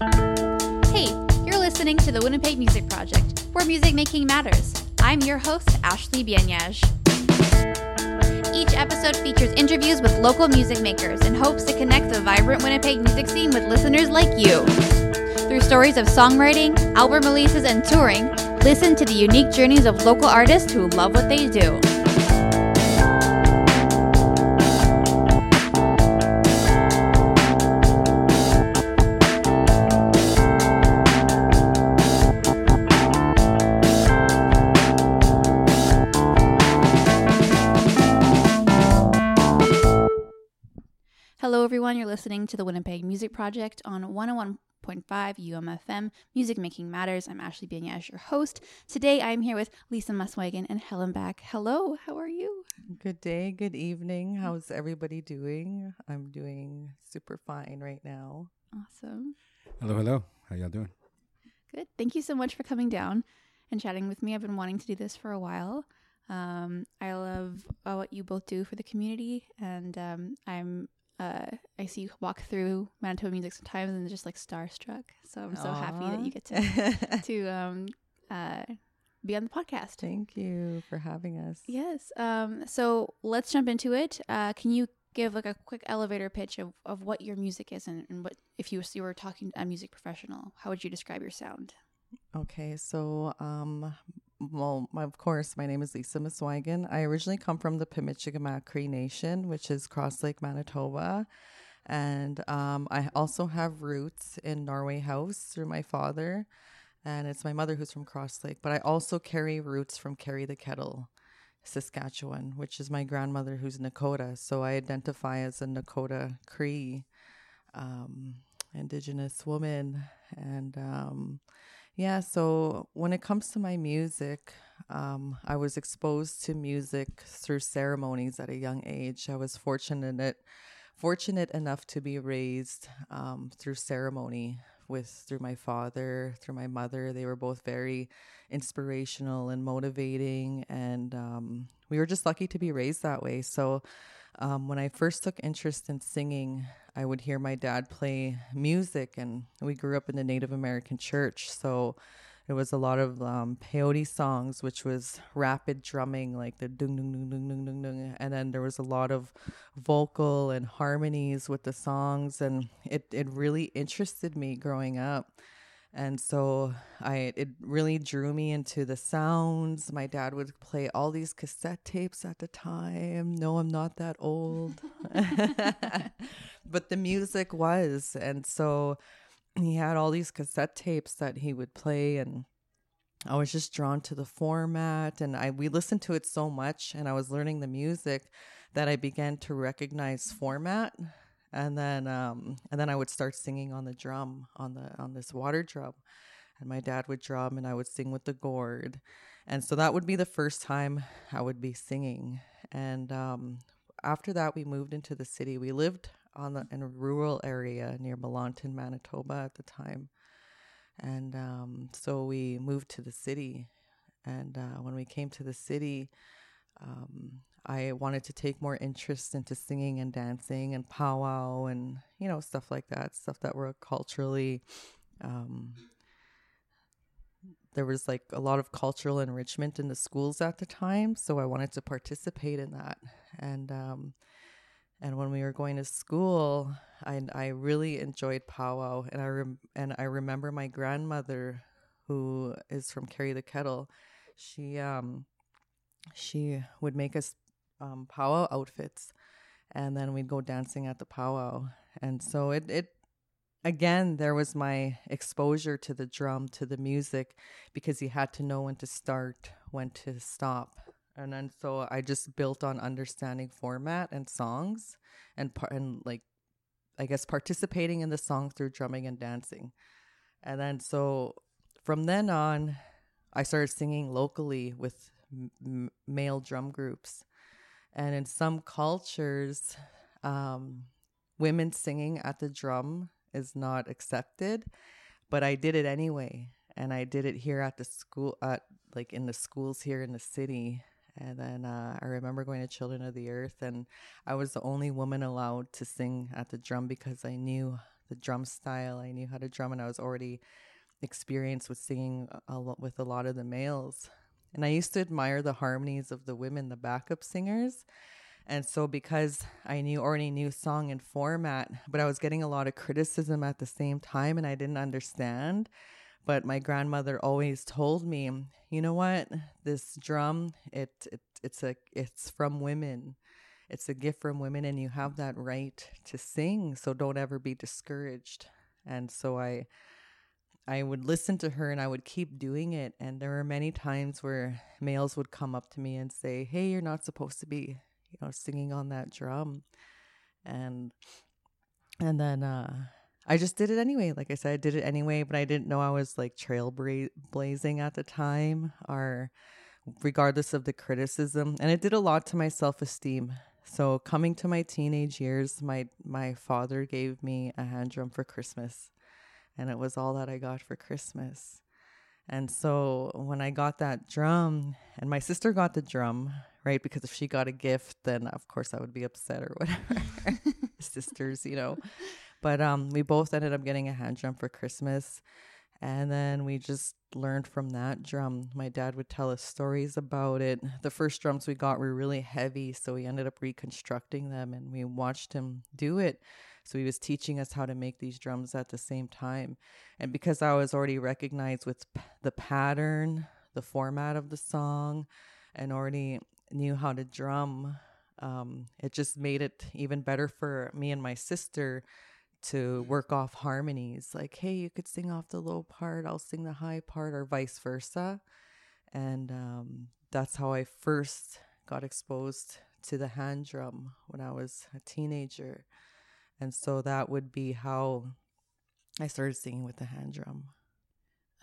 Hey, you're listening to the Winnipeg Music Project, where music making matters. I'm your host, Ashley Bianyaj. Each episode features interviews with local music makers in hopes to connect the vibrant Winnipeg music scene with listeners like you. Through stories of songwriting, album releases, and touring, listen to the unique journeys of local artists who love what they do. Listening to the Winnipeg Music Project on 101.5 UMFM. Music Making Matters. I'm Ashley Bianyas, your host. Today, I'm here with Lisa Muswagon and Hellnback. Hello, how are you? Good day, good evening. How's everybody doing? I'm doing super fine right now. Awesome. Hello, hello. How y'all doing? Good. Thank you so much for coming down and chatting with me. I've been wanting to do this for a while. Um, I love uh, what you both do for the community, and um, I'm uh, I see you walk through Manitoba music sometimes and just like starstruck. So I'm so Aww. happy that you get to to um, uh, be on the podcast. Thank you for having us. Yes. Um, so let's jump into it. Uh, can you give like a quick elevator pitch of, of what your music is and, and what if you, you were talking to a music professional, how would you describe your sound? Okay, so um, well, of course, my name is Lisa Muswagon. I originally come from the Pimicikamak Cree Nation, which is Cross Lake, Manitoba. And um, I also have roots in Norway House through my father. And it's my mother who's from Cross Lake. But I also carry roots from Carry the Kettle, Saskatchewan, which is my grandmother who's Nakota. So I identify as a Nakota Cree um, Indigenous woman. And um, yeah, so when it comes to my music, um, I was exposed to music through ceremonies at a young age. I was fortunate fortunate enough to be raised um, through ceremony with through my father, through my mother. They were both very inspirational and motivating, and um, we were just lucky to be raised that way. So um, when I first took interest in singing, I would hear my dad play music, and we grew up in the Native American church. So it was a lot of um, peyote songs, which was rapid drumming, like the dung dung dung dung dung dung dung, and then there was a lot of vocal and harmonies with the songs, and it it really interested me growing up and so I it really drew me into the sounds. My dad would play all these cassette tapes at the time. No, I'm not that old. but the music was and so he had all these cassette tapes that he would play and I was just drawn to the format and I we listened to it so much and I was learning the music that I began to recognize format and then um, and then I would start singing on the drum on the on this water drum, and my dad would drum and I would sing with the gourd, and so that would be the first time I would be singing. And um, after that, we moved into the city. We lived on the in a rural area near Melanton, Manitoba at the time, and um, so we moved to the city. And uh, when we came to the city, um, I wanted to take more interest into singing and dancing and powwow and you know stuff like that, stuff that were culturally. Um, there was like a lot of cultural enrichment in the schools at the time, so I wanted to participate in that. And um, and when we were going to school, I I really enjoyed powwow, and I rem- and I remember my grandmother, who is from Carry the Kettle, she um she would make us um, powwow outfits, and then we'd go dancing at the powwow. And so it it again there was my exposure to the drum to the music because you had to know when to start when to stop. And then so i just built on understanding format and songs and par- and like i guess participating in the song through drumming and dancing. And then so from then on i started singing locally with m- male drum groups and in some cultures, um, women singing at the drum is not accepted, but I did it anyway. And I did it here at the school, at like in the schools here in the city. And then uh, I remember going to Children of the Earth, and I was the only woman allowed to sing at the drum because I knew the drum style. I knew how to drum, and I was already experienced with singing a lot with a lot of the males. And I used to admire the harmonies of the women, the backup singers. And so because I knew already knew song and format, but I was getting a lot of criticism at the same time and I didn't understand. But my grandmother always told me, you know what? This drum, it, it it's a it's from women. It's a gift from women and you have that right to sing. So don't ever be discouraged. And so I I would listen to her and I would keep doing it. And there were many times where males would come up to me and say, Hey, you're not supposed to be, you know, singing on that drum. And and then uh I just did it anyway. Like I said, I did it anyway, but I didn't know I was like trailblazing at the time or regardless of the criticism. And it did a lot to my self esteem. So coming to my teenage years, my my father gave me a hand drum for Christmas and it was all that I got for Christmas. And so when I got that drum, and my sister got the drum, right? Because if she got a gift, then of course I would be upset or whatever. Sisters, you know. But um, we both ended up getting a hand drum for Christmas. And then we just learned from that drum. My dad would tell us stories about it. The first drums we got were really heavy, so we ended up reconstructing them and we watched him do it. So he was teaching us how to make these drums at the same time. And because I was already recognized with p- the pattern, the format of the song, and already knew how to drum, um, it just made it even better for me and my sister to work off harmonies. Like, hey, you could sing off the low part, I'll sing the high part, or vice versa. And um, that's how I first got exposed to the hand drum when I was a teenager. And so that would be how I started singing with the hand drum.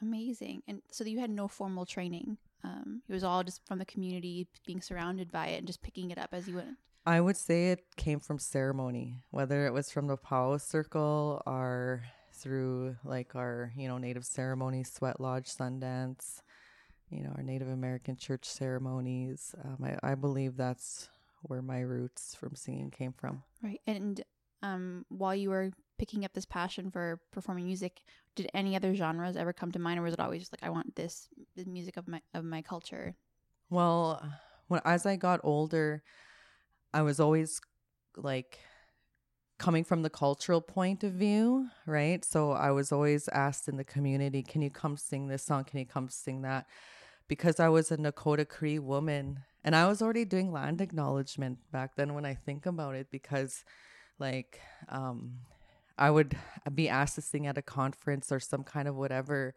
Amazing. And so you had no formal training. Um, it was all just from the community, being surrounded by it and just picking it up as you went. I would say it came from ceremony, whether it was from the Powwow Circle or through like our, you know, native ceremonies, Sweat Lodge, Sundance, you know, our Native American church ceremonies. Um, I, I believe that's where my roots from singing came from. Right. And um, while you were picking up this passion for performing music, did any other genres ever come to mind, or was it always just like I want this, the music of my of my culture? Well, when as I got older, I was always like coming from the cultural point of view, right? So I was always asked in the community, "Can you come sing this song? Can you come sing that?" Because I was a Nakota Cree woman, and I was already doing land acknowledgement back then. When I think about it, because like um I would be asked to sing at a conference or some kind of whatever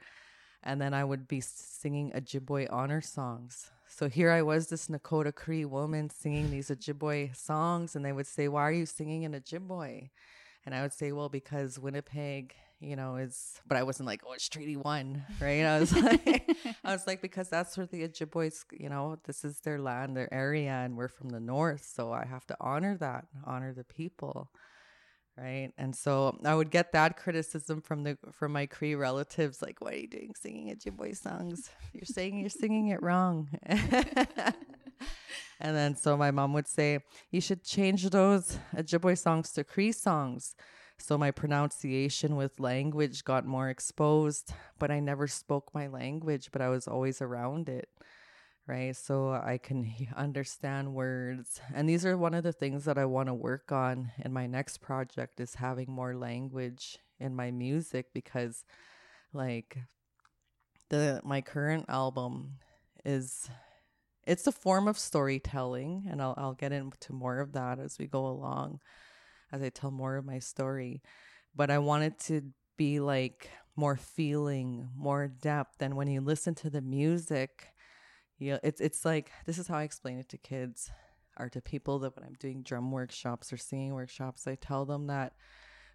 and then I would be singing Ojibwe honor songs. So here I was, this Nakota Cree woman singing these Ojibwe songs, and they would say, "Why are you singing in Ojibwe?" And I would say, "Well, because Winnipeg, you know, is." But I wasn't like, "Oh, it's Treaty One," right? I was like, I was like, because that's where the Ojibwe's, you know, this is their land, their area, and we're from the north, so I have to honor that, honor the people right and so i would get that criticism from the from my cree relatives like what are you doing singing ojibwe songs you're saying you're singing it wrong and then so my mom would say you should change those ojibwe songs to cree songs so my pronunciation with language got more exposed but i never spoke my language but i was always around it right? So I can understand words. And these are one of the things that I want to work on in my next project is having more language in my music because like the my current album is it's a form of storytelling and I'll I'll get into more of that as we go along as I tell more of my story. But I want it to be like more feeling, more depth. And when you listen to the music, yeah, it's it's like this is how I explain it to kids or to people that when I'm doing drum workshops or singing workshops, I tell them that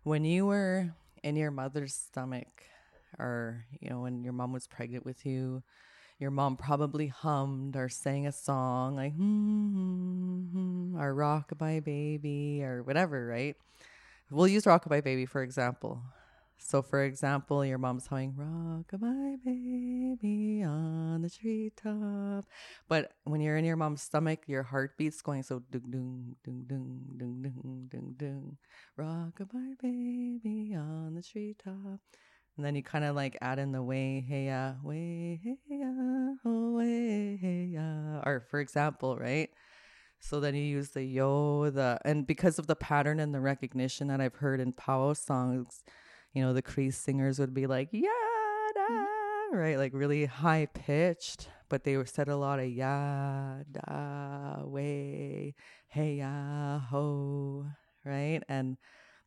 when you were in your mother's stomach or you know when your mom was pregnant with you, your mom probably hummed or sang a song like hmm, hmm, hmm or rockabye baby or whatever, right? We'll use rockabye baby for example. So, for example, your mom's humming "Rockabye Baby" on the treetop, but when you're in your mom's stomach, your heartbeat's going so dung dung dung dung dung dung dung dung. Rockabye Baby on the treetop. And then you kind of like add in the way, hey, ya, way, hey, ya, oh, way, hey, ya. Or for example, right? So then you use the yo, the, and because of the pattern and the recognition that I've heard in Powwow songs, you know, the Cree singers would be like, yeah, mm-hmm. da, right? Like really high pitched, but they were said a lot of ya, da, way, hey, ya, ho, right? And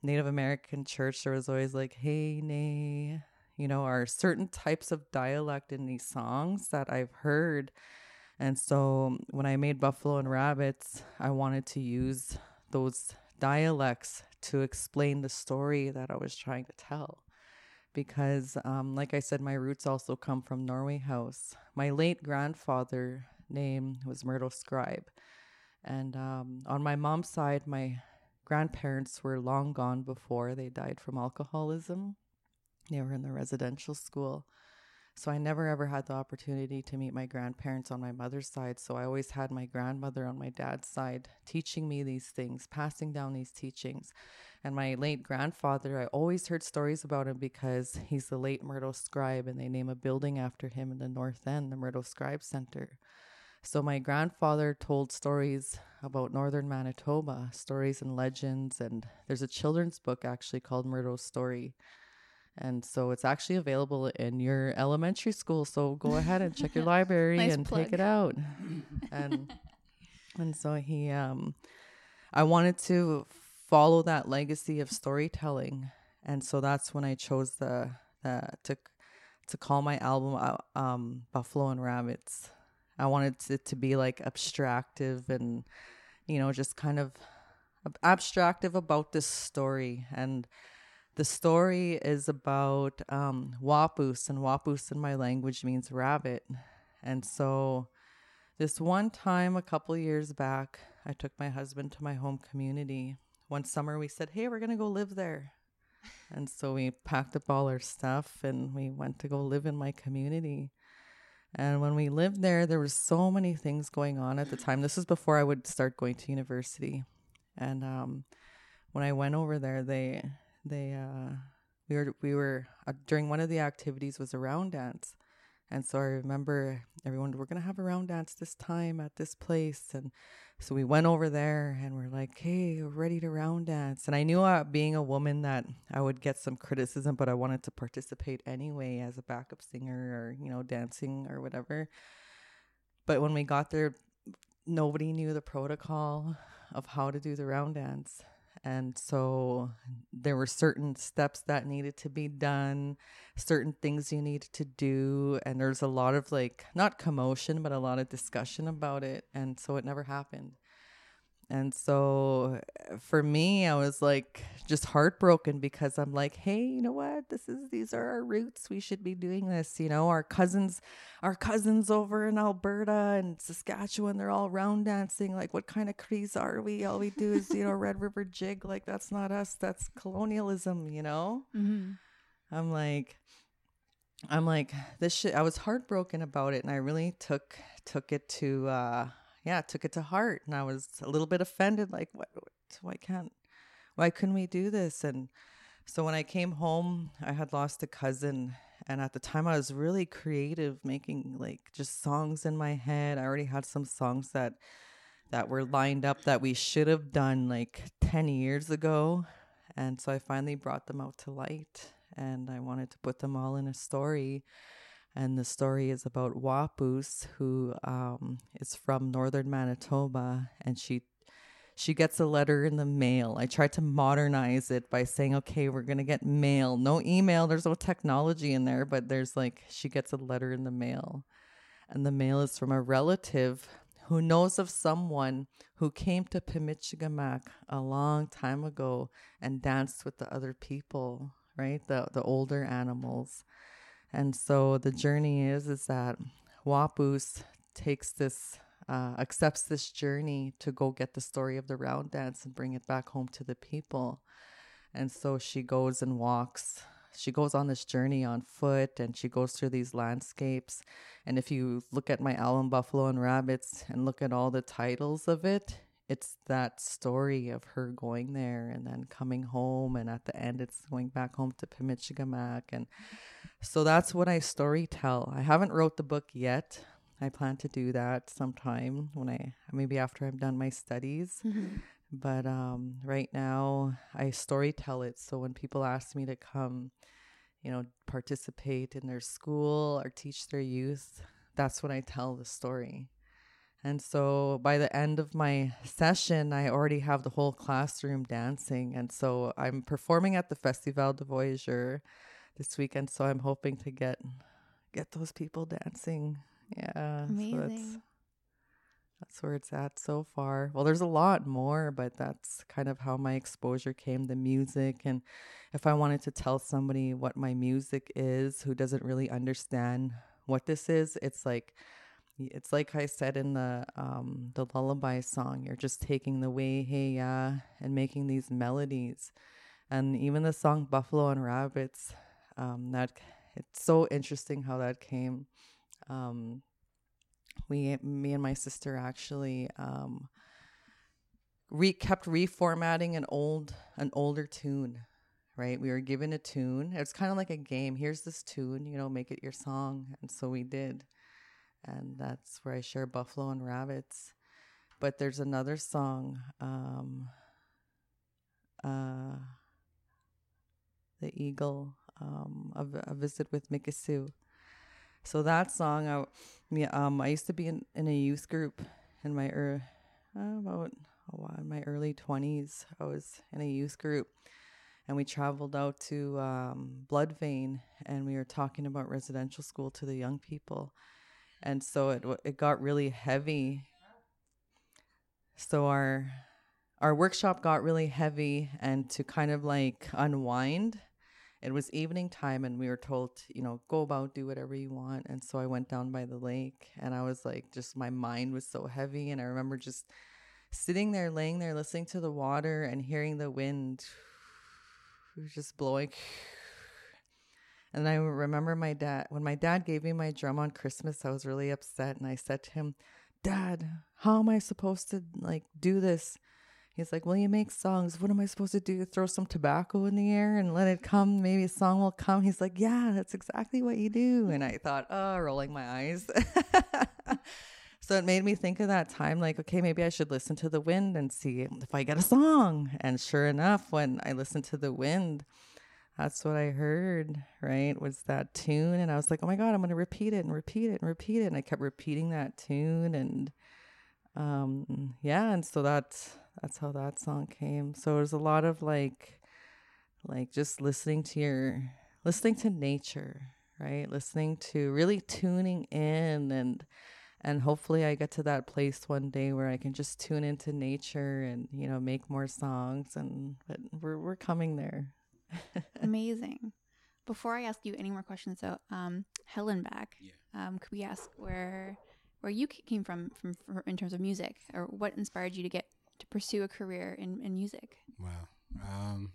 Native American church, there was always like, hey, nay, you know, are certain types of dialect in these songs that I've heard. And so when I made Buffalo and Rabbits, I wanted to use those dialects to explain the story that I was trying to tell. Because, um, like I said, my roots also come from Norway House. My late grandfather name was Murdo Scribe. And um, on my mom's side, my grandparents were long gone before they died from alcoholism. They were in the residential school. So I never ever had the opportunity to meet my grandparents on my mother's side. So I always had my grandmother on my dad's side teaching me these things, passing down these teachings. And my late grandfather, I always heard stories about him because he's the late Murdo Scribe, and they name a building after him in the North End, the Murdo Scribe Center. So my grandfather told stories about northern Manitoba, stories and legends, and there's a children's book actually called Murdo's Story and so it's actually available in your elementary school. So go ahead and check your library Nice and plug. take it out. and and so he um I wanted to follow that legacy of storytelling. And so that's when I chose the the to to call my album uh, um Buffalo and Rabbits. I wanted it to be like abstractive and you know just kind of abstractive about this story and the story is about um, Wapus, and Wapus in my language means rabbit. And so, this one time, a couple years back, I took my husband to my home community. One summer, we said, Hey, we're going to go live there. And so, we packed up all our stuff and we went to go live in my community. And when we lived there, there was so many things going on at the time. This is before I would start going to university. And um, when I went over there, they they uh we were we were uh, during one of the activities was a round dance and so i remember everyone we're gonna have a round dance this time at this place and so we went over there and we're like hey we're ready to round dance. And i knew uh, being a woman that i would get some criticism but i wanted to participate anyway as a backup singer or you know dancing or whatever. But when we got there nobody knew the protocol of how to do the round dance and so there were certain steps that needed to be done, certain things you needed to do. And there's a lot of like, not commotion, but a lot of discussion about it. And so it never happened. And so for me, I was like just heartbroken because I'm like, hey, you know what? This is these are our roots. We should be doing this. You know, our cousins, our cousins over in Alberta and Saskatchewan, they're all round dancing. Like, what kind of Crees are we? All we do is, you know, Red River Jig. Like, that's not us. That's colonialism, you know? Mm-hmm. I'm like, I'm like, this shit. I was heartbroken about it, and I really took took it to, uh, yeah, took it to heart, and I was a little bit offended. Like, what? why can't? Why couldn't we do this? And so when I came home, I had lost a cousin, and at the time I was really creative, making like just songs in my head. I already had some songs that that were lined up that we should have done like 10 years ago. And so I finally brought them out to light and I wanted to put them all in a story. And the story is about Wapus, who um, is from northern Manitoba, and she she gets a letter in the mail. I tried to modernize it by saying, okay, we're going to get mail. No email. There's no technology in there, but there's like, she gets a letter in the mail. And the mail is from a relative who knows of someone who came to Pimicikamak a long time ago and danced with the other people, right? The, the older animals. And so the journey is, is that Wapus takes this uh, accepts this journey to go get the story of the round dance and bring it back home to the people. And so she goes and walks. she goes on this journey on foot and she goes through these landscapes. And if you look at my album Buffalo and Rabbits and look at all the titles of it, it's that story of her going there and then coming home and at the end it's going back home to Pimicikamak and so that's what I story tell. I haven't wrote the book yet. I plan to do that sometime when I maybe after I've done my studies. Mm-hmm. But um, right now I story tell it. So when people ask me to come, you know, participate in their school or teach their youth, that's when I tell the story. And so by the end of my session, I already have the whole classroom dancing. And so I'm performing at the Festival du Voyageur this weekend. So I'm hoping to get get those people dancing. Yeah. Amazing. So that's, that's where it's at so far. Well, there's a lot more, but that's kind of how my exposure came the music. And if I wanted to tell somebody what my music is who doesn't really understand what this is, it's like it's like I said in the um, the lullaby song. You're just taking the way, hey, and making these melodies, and even the song "Buffalo and Rabbits." Um, that it's so interesting how that came. Um, we, me and my sister, actually um, re kept reformatting an old an older tune. Right, we were given a tune. It's kind of like a game. Here's this tune, you know, make it your song, and so we did and that's where I share Buffalo and Rabbits. But there's another song, um, uh, The Eagle, um, a, a Visit with Mikisew. So that song, I, um, I used to be in, in a youth group in my er, uh, about oh, in my early 20s. I was in a youth group and we traveled out to um, Bloodvein and we were talking about residential school to the young people and so it it got really heavy. So our our workshop got really heavy, and to kind of like unwind, it was evening time, and we were told, you know, go about, do whatever you want. And so I went down by the lake, and I was like, just my mind was so heavy, and I remember just sitting there, laying there, listening to the water and hearing the wind just blowing and I remember my dad, when my dad gave me my drum on Christmas, I was really upset. And I said to him, Dad, how am I supposed to like do this? He's like, Well, you make songs. What am I supposed to do? Throw some tobacco in the air and let it come? Maybe a song will come. He's like, Yeah, that's exactly what you do. And I thought, Oh, rolling my eyes. so it made me think of that time like, okay, maybe I should listen to the wind and see if I get a song. And sure enough, when I listened to the wind, that's what I heard, right? Was that tune. And I was like, oh my God, I'm going to repeat it and repeat it and repeat it. And I kept repeating that tune. And um, yeah, and so that's, that's how that song came. So it was a lot of like, like just listening to your, listening to nature, right? Listening to really tuning in and, and hopefully I get to that place one day where I can just tune into nature and, you know, make more songs and, but we're, we're coming there. Amazing. Before I ask you any more questions, though, um, Hellnback, yeah. um, could we ask where where you came from, from, from in terms of music, or what inspired you to get to pursue a career in, in music? Wow. Um,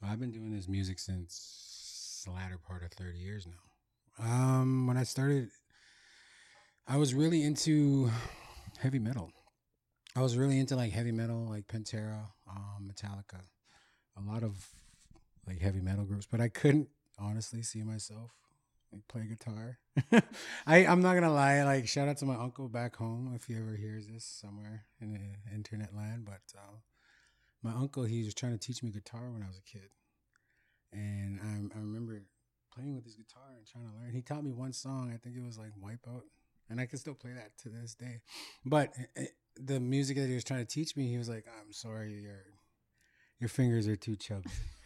well, I've been doing this music since the latter part of 30 years now. Um, when I started, I was really into heavy metal. I was really into like heavy metal, like Pantera, um, Metallica, a lot of like heavy metal groups, but I couldn't honestly see myself like play guitar. I I'm not gonna lie. Like shout out to my uncle back home if he ever hears this somewhere in the internet land. But uh, my uncle he was trying to teach me guitar when I was a kid, and I I remember playing with his guitar and trying to learn. He taught me one song. I think it was like Wipeout, and I can still play that to this day. But it, eh, eh, the music that he was trying to teach me, he was like, "I'm sorry, your your fingers are too chubby."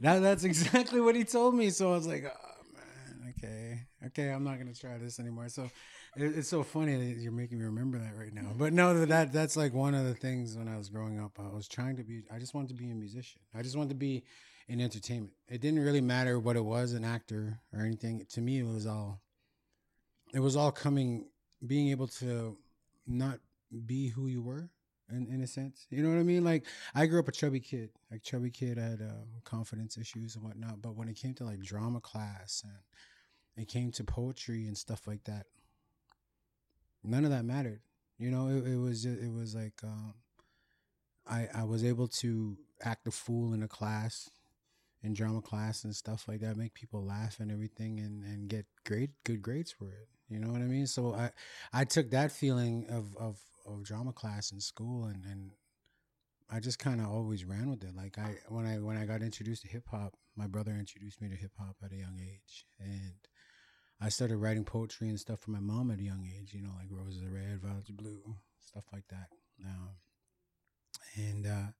that, that's exactly what he told me. So I was like, oh man, okay, okay, I'm not gonna try this anymore. So it, it's so funny that you're making me remember that right now. But no, that that's like one of the things when I was growing up. I was trying to be. I just wanted to be a musician. I just wanted to be in entertainment. It didn't really matter what it was, an actor or anything. To me, it was all. It was all coming, being able to not be who you were in, in a sense. You know what I mean? Like I grew up a chubby kid. Like chubby kid I had um, confidence issues and whatnot. But when it came to like drama class and it came to poetry and stuff like that, none of that mattered. You know, it, it was it was like um, I I was able to act a fool in a class in drama class and stuff like that, make people laugh and everything, and and get great good grades for it. You know what I mean? So I I took that feeling of of of drama class in school and and I just kind of always ran with it. Like I when I when I got introduced to hip hop, my brother introduced me to hip hop at a young age, and I started writing poetry and stuff for my mom at a young age. You know, like roses are red, violets are blue, stuff like that. Now, and uh,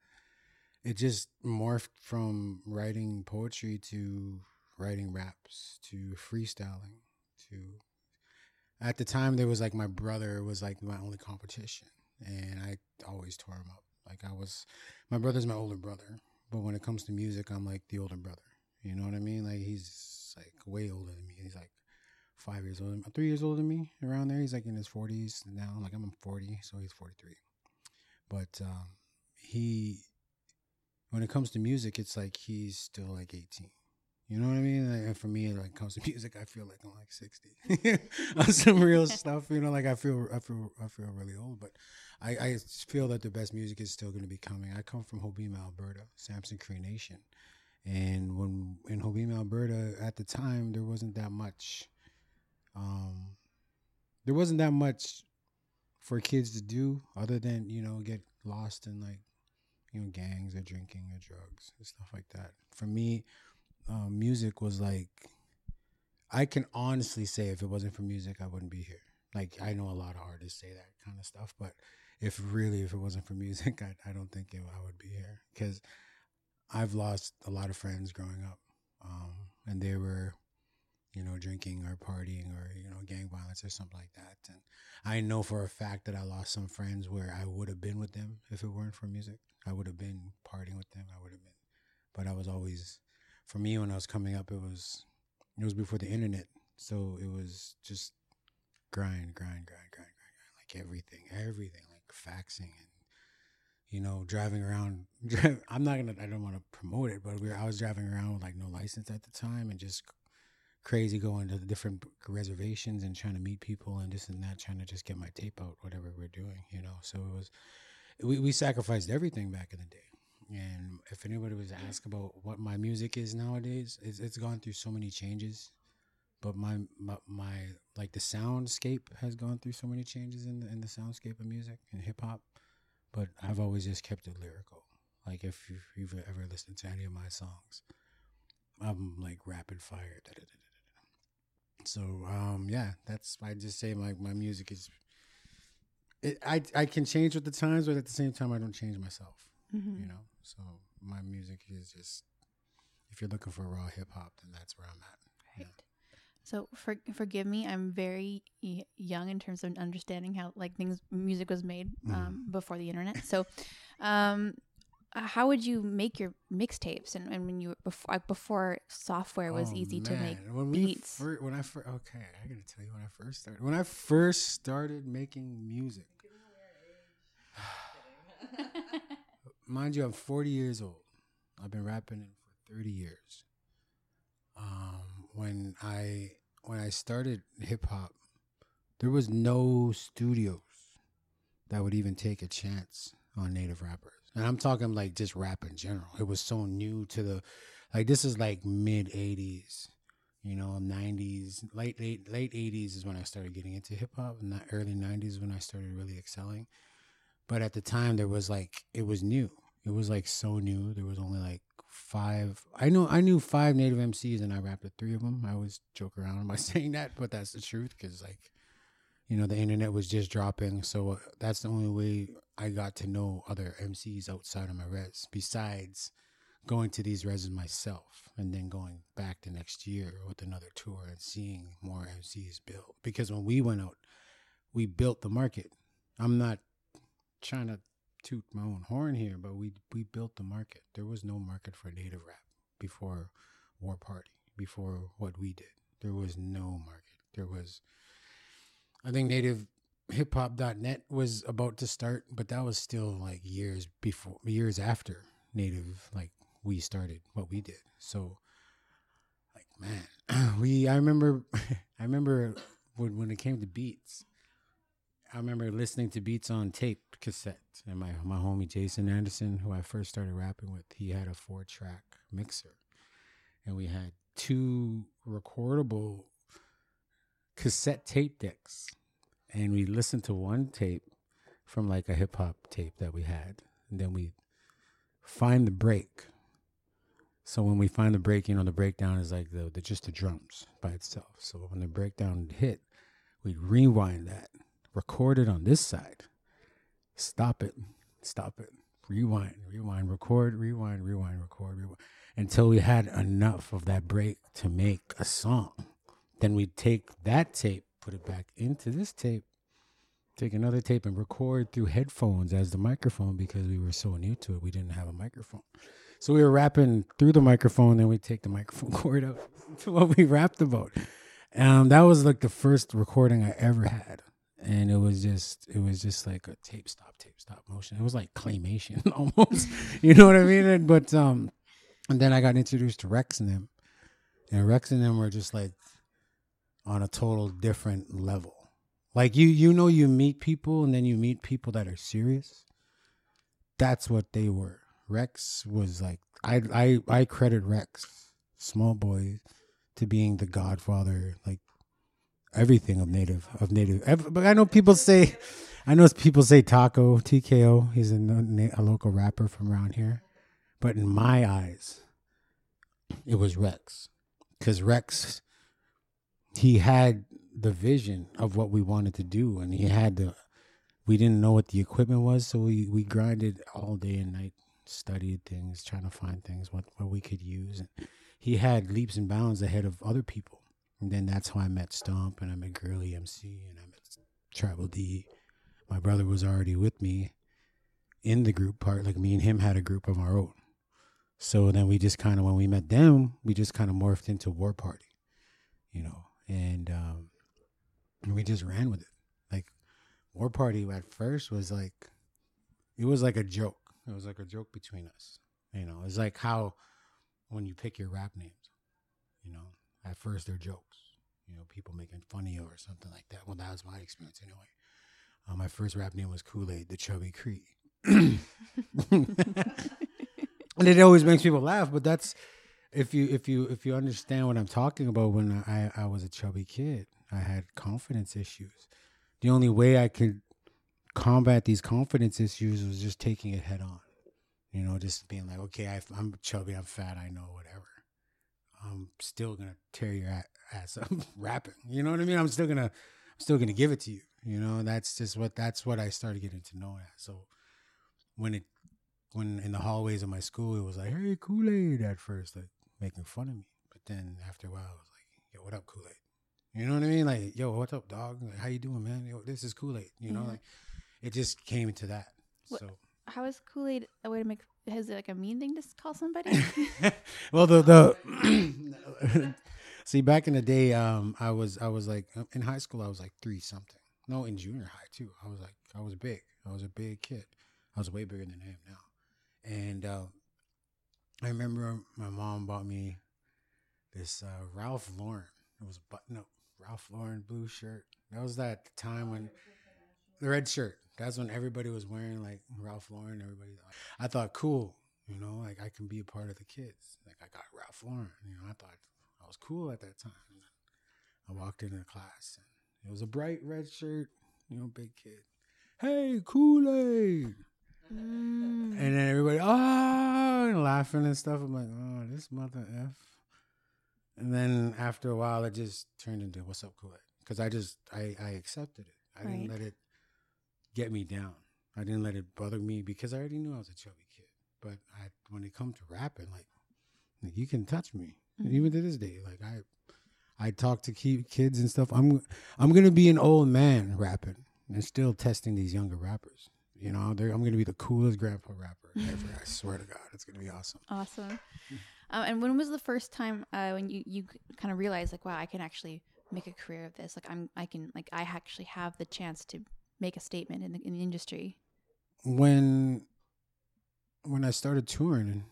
it just morphed from writing poetry to writing raps to freestyling to at the time there was like my brother was like my only competition and i always tore him up. Like i was my brother's my older brother but when it comes to music i'm like the older brother. You know what i mean? Like he's like way older than me. He's like five years older three years older than me around there. He's like in his 40s now. Like i'm 40 so he's 43 but um he when it comes to music it's like he's still like 18 you know what I mean? Like, and for me, like comes to music, I feel like I'm like 60 on some real stuff. You know, like I feel, I feel, I feel really old. But I, I feel that the best music is still going to be coming. I come from Hobbema, Alberta, Samson Cree Nation, and when in Hobbema, Alberta, at the time, there wasn't that much. Um, there wasn't that much for kids to do other than you know get lost in like you know gangs or drinking or drugs and stuff like that. For me um, music was like I can honestly say if it wasn't for music, I wouldn't be here. Like I know a lot of artists say that kind of stuff, but if really if it wasn't for music, I, I don't think it, I would be here because I've lost a lot of friends growing up, um, and they were, you know, drinking or partying or you know gang violence or something like that. And I know for a fact that I lost some friends where I would have been with them if it weren't for music. I would have been partying with them. I would have been, but I was always for me when I was coming up, it was it was before the internet, so it was just grind, grind, grind, grind, grind, grind, like everything, everything, like faxing and you know driving around. I'm not gonna, I don't want to promote it, but we were, I was driving around with like no license at the time and just crazy going to the different reservations and trying to meet people and this and that, trying to just get my tape out, whatever we're doing, you know. So it was we, we sacrificed everything back in the day and if anybody was to ask about what my music is nowadays, it's, it's gone through so many changes. But my, my, my like the soundscape has gone through so many changes in the in the soundscape of music and hip hop. But I've always just kept it lyrical. Like if you've, ever listened to any of my songs, I'm like rapid fire. Da, da, da, so um, yeah, that's I just say my my music is. It, I I can change with the times, but at the same time, I don't change myself. Mm-hmm. You know, so my music is just if you're looking for raw hip hop, then that's where I'm at. Right. Yeah. So for, forgive me, I'm very young in terms of understanding how like things music was made um, mm. before the internet. So, um, how would you make your mixtapes and, and when you before like before software was oh, easy man. to make when beats? Fir- when I first okay, I gotta tell you when I first started when I first started making music. mind you, I'm 40 years old. I've been rapping for 30 years. Um, when I when I started hip hop, there was no studios that would even take a chance on native rappers. And I'm talking like just rap in general. It was so new to the like this is like mid 80s, you know, 90s, late late late 80s is when I started getting into hip hop and the early 90s when I started really excelling. But at the time, there was like it was new. It was like so new. There was only like five. I know I knew five native MCs, and I rapped with three of them. I always joke around by saying that, but that's the truth because like, you know, the internet was just dropping, so uh, that's the only way I got to know other MCs outside of my res. Besides going to these reses myself, and then going back the next year with another tour and seeing more MCs built. Because when we went out, we built the market. I'm not trying to toot my own horn here, but we we built the market. There was no market for native rap before War Party, before what we did. There was no market. There was, I think, native hip hiphop.net was about to start, but that was still like years before, years after Native, like we started what we did. So, like, man, we, I remember, I remember when, when it came to beats, I remember listening to beats on tape cassette. And my, my homie Jason Anderson, who I first started rapping with, he had a four track mixer. And we had two recordable cassette tape decks and we listened to one tape from like a hip hop tape that we had, and then we find the break. So when we find the break, you know, the breakdown is like the, the just the drums by itself. So when the breakdown hit, we'd rewind that, record it on this side, stop it, stop it, rewind, rewind, record, rewind, rewind, record, rewind, until we had enough of that break to make a song. Then we'd take that tape put it back into this tape, take another tape and record through headphones as the microphone because we were so new to it. We didn't have a microphone. So we were rapping through the microphone, then we'd take the microphone cord up to what we rapped about. Um, that was like the first recording I ever had. And it was just it was just like a tape stop, tape stop motion. It was like claymation almost. you know what I mean? But um and then I got introduced to Rex and them. And Rex and them were just like on a total different level. Like you you know you meet people and then you meet people that are serious. That's what they were. Rex was like I I I credit Rex, Smallboy, to being the godfather, like everything of native of native. But I know people say, I know people say Taco TKO. He's a, a local rapper from around here, but in my eyes, it was Rex, because Rex he had the vision of what we wanted to do and he had the we didn't know what the equipment was so we we grinded all day and night studied things trying to find things what what we could use and he had leaps and bounds ahead of other people and then that's how i met stomp and i met girly mc and i met tribal d my brother was already with me in the group part like me and him had a group of our own so then we just kind of when we met them we just kind of morphed into war party you know and um, we just ran with it. Like War Party at first was like, it was like a joke. It was like a joke between us. You know, it's like how when you pick your rap names, you know, at first they're jokes. You know, people making fun of you or something like that. Well, that was my experience anyway. Uh, my first rap name was Kool Aid, the Chubby Cree. and it always makes people laugh, but that's if you if you if you understand what I'm talking about, when I I was a chubby kid, I had confidence issues. The only way I could combat these confidence issues was just taking it head on. You know, just being like, okay, I, am chubby, I'm fat, I know, whatever. I'm still gonna tear your ass up rapping. You know what I mean? I'm still gonna, I'm still gonna give it to you. You know, that's just what that's what I started getting to know that. So when it, when in the hallways of my school, it was like, hey, Kool Aid at first, like making fun of me. But then after a while, I was like, "Yo, what up, Kool Aid?" You know what I mean? Like, "Yo, what's up, dog? Like, how you doing, man? Yo, this is Kool Aid." You know, mm-hmm. like it just came to that. What, so how is Kool Aid a way to make? Is it like a mean thing to call somebody? well, the the see back in the day, um, I was I was like in high school, I was like three something. No, in junior high too. I was like I was big. I was a big kid. I was way bigger than I am now, and uh, I remember my mom bought me this uh, Ralph Lauren. It was a button up Ralph Lauren blue shirt. That was that time when the red shirt. That's when everybody was wearing like Ralph Lauren. Everybody, I thought cool. You know, like I can be a part of the kids. Like I got Ralph Lauren. You know, I thought I was cool at that time. I walked into the class and it was a bright red shirt. You know, big kid. Hey, Kool Aid. Mm. And then everybody, oh, and laughing and stuff. I'm like, oh, this mother F. And then after a while, it just turned into, what's up, Kool Aid? Because I just, I, I accepted it. I right. didn't let it get me down. I didn't let it bother me because I already knew I was a chubby kid. But I, when it comes to rapping, like, like you can touch me. Mm-hmm. Even to this day, like I, I talk to kids and stuff. I'm, I'm gonna be an old man rapping and still testing these younger rappers. You know, I'm going to be the coolest grandpa rapper ever. I swear to God, it's going to be awesome. Awesome. Um, and when was the first time uh, when you you kind of realized like, wow, I can actually make a career of this? Like, I'm I can like I actually have the chance to make a statement in the, in the industry? When when I started touring,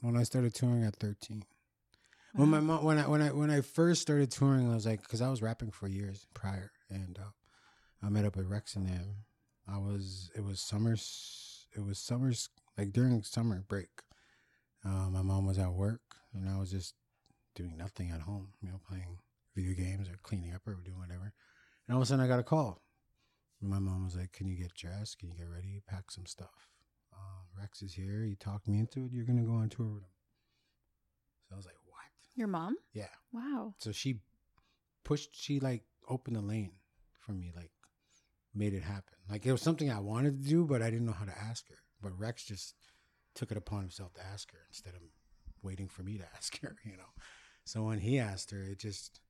when I started touring at 13. When my mom, when I when I when I first started touring, I was like, because I was rapping for years prior, and uh, I met up with Rex and them. I was it was summers, it was summers like during summer break. Uh, my mom was at work, and I was just doing nothing at home, you know, playing video games or cleaning up or doing whatever. And all of a sudden, I got a call. My mom was like, "Can you get dressed? Can you get ready? Pack some stuff." Uh, Rex is here. He talked me into it. You're gonna go on tour with him. So I was like, "What?" Your mom? Yeah. Wow. So she pushed. She like opened the lane for me. Like made it happen. Like it was something I wanted to do, but I didn't know how to ask her. But Rex just took it upon himself to ask her instead of waiting for me to ask her. You know. So when he asked her, it just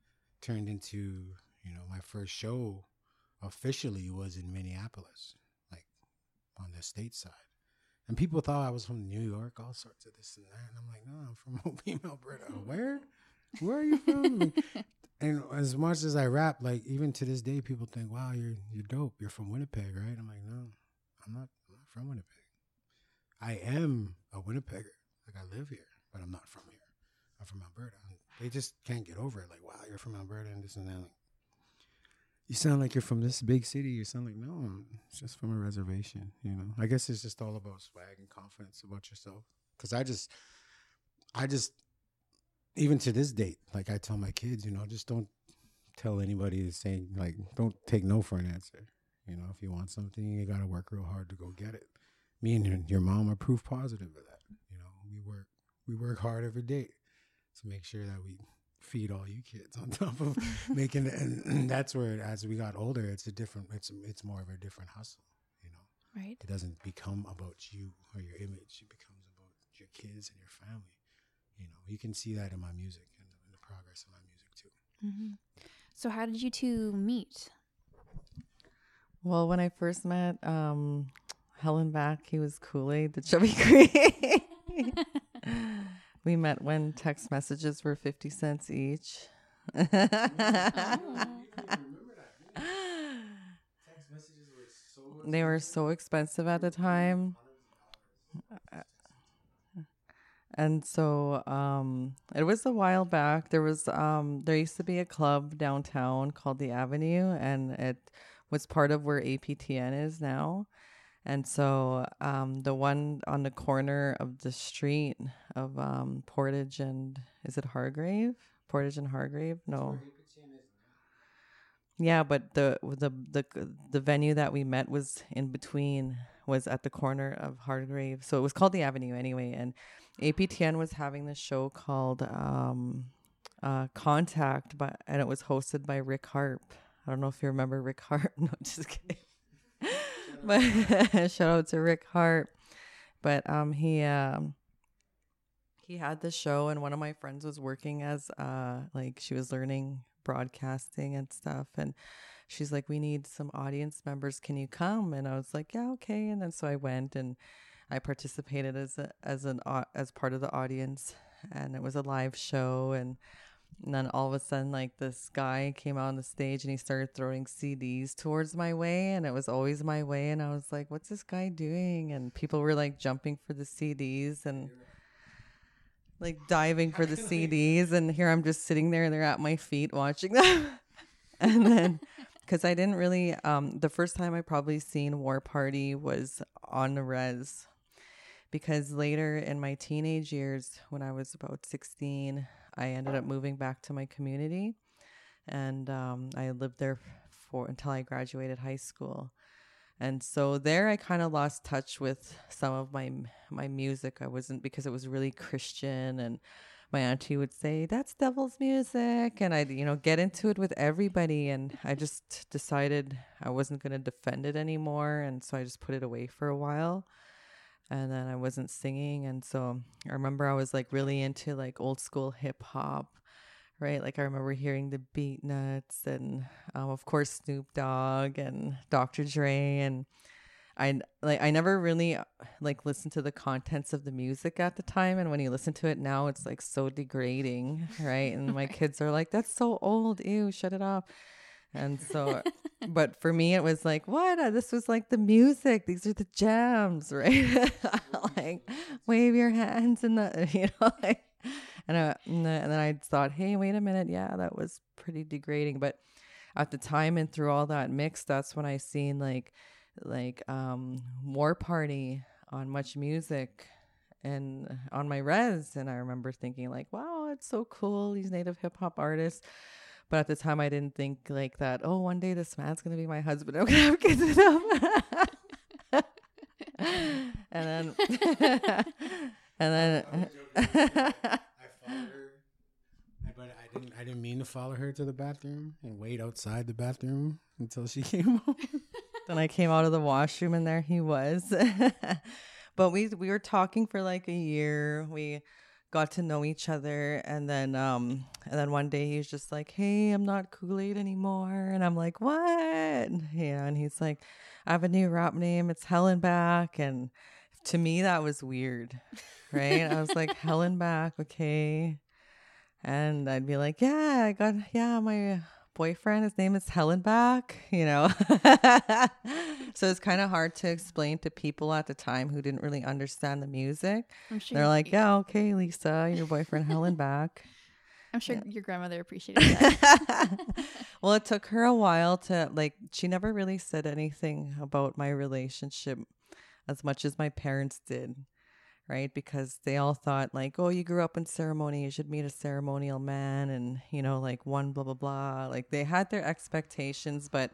turned into you know my first show officially was in Minneapolis, like on the state side. And people thought I was from New York, all sorts of this and that. And I'm like, no, I'm from Mobile, Alberta. Hmm. Where? Where are you from? and as much as I rap, like even to this day, people think, "Wow, you're you're dope. You're from Winnipeg, right?" I'm like, "No, I'm not. I'm not from Winnipeg. I am a Winnipegger. Like I live here, but I'm not from here. I'm from Alberta. And they just can't get over it. Like, wow, you're from Alberta and this and that. Like, you sound like you're from this big city. You sound like no, I'm just from a reservation. You know. I guess it's just all about swag and confidence about yourself. Because I just, I just even to this date, like I tell my kids, you know, just don't tell anybody to say like don't take no for an answer. You know, if you want something, you got to work real hard to go get it. Me and your, your mom are proof positive of that. You know, we work we work hard every day to make sure that we feed all you kids on top of making it. And, and that's where, as we got older, it's a different. It's it's more of a different hustle. You know, Right. it doesn't become about you or your image. It becomes about your kids and your family. You know, you can see that in my music and in the progress of my music too. hmm So how did you two meet? Well, when I first met um, Hellnback, he was Kool Aid, the chubby cream. we met when text messages were 50 cents each. they were so expensive at the time. And so um, it was a while back. There was um, there used to be a club downtown called the Avenue, and it was part of where APTN is now. And so um, the one on the corner of the street of um, Portage and is it Hargrave? Portage and Hargrave? No. Yeah, but the the the the venue that we met was in between was at the corner of Hargrave. So it was called the Avenue anyway and APTN was having this show called um uh Contact but and it was hosted by Rick Harp. I don't know if you remember Rick Harp. No, just kidding. But shout out to Rick Harp. But um he um he had the show and one of my friends was working as uh like she was learning broadcasting and stuff. And she's like we need some audience members. Can you come? And i was like yeah okay. And then so i went and i participated as a, as an as part of the audience. And it was a live show and, and then all of a sudden like this guy came out on the stage and he started throwing cds towards my way and it was always my way and i was like what's this guy doing and people were like jumping for the cds and like diving for the CDs, and here I'm just sitting there, and they're at my feet watching them. and then, because I didn't really, um, the first time I probably seen War Party was on the res. Because later in my teenage years, when I was about 16, I ended up moving back to my community, and um, I lived there for until I graduated high school. And so there I kind of lost touch with some of my my music. I wasn't because it was really Christian and my auntie would say that's devil's music and I'd you know get into it with everybody and I just decided I wasn't going to defend it anymore and so I just put it away for a while. And then I wasn't singing and so I remember I was like really into like old school hip hop right? Like I remember hearing the Beatnuts and um, of course Snoop Dogg and Dr. Dre and I like I never really like listened to the contents of the music at the time and when you listen to it now it's like so degrading, right? And my kids are like that's so old, ew, shut it off. And so, but for me, it was like, what? Uh, This was like the music. These are the jams, right? like, wave your hands in the, you know, like, and, uh, and then and then I thought, hey, wait a minute. Yeah, that was pretty degrading. But at the time and through all that mix, that's when I seen like, like, um, War Party on Much Music and on my res. And I remember thinking, like, wow, it's so cool. These native hip hop artists. But at the time, I didn't think like that. Oh, one day this man's gonna be my husband. Okay, I'm gonna have kids with him. and then, and then, I followed her, but I didn't. I didn't mean to follow her to the bathroom and wait outside the bathroom until she came home. then I came out of the washroom, and there he was. but we we were talking for like a year. We got to know each other, and then um, and then one day he's just like, "Hey, I'm not Kool Aid anymore," and I'm like, "What?" Yeah, and he's like, "I have a new rap name. It's Hellnback," and to me that was weird, right? I was like, "Hellnback, okay," and I'd be like, "Yeah, I got yeah my." Boyfriend his name is Hellnback you know so it's kind of hard to explain to people at the time who didn't really understand the music sure they're like yeah okay lisa your boyfriend Hellnback I'm sure your grandmother appreciated that. well, it took her a while to like she never really said anything about my relationship as much as my parents did. Right? Because they all thought like, oh, you grew up in ceremony, you should meet a ceremonial man and, you know, like one blah blah blah. Like they had their expectations, but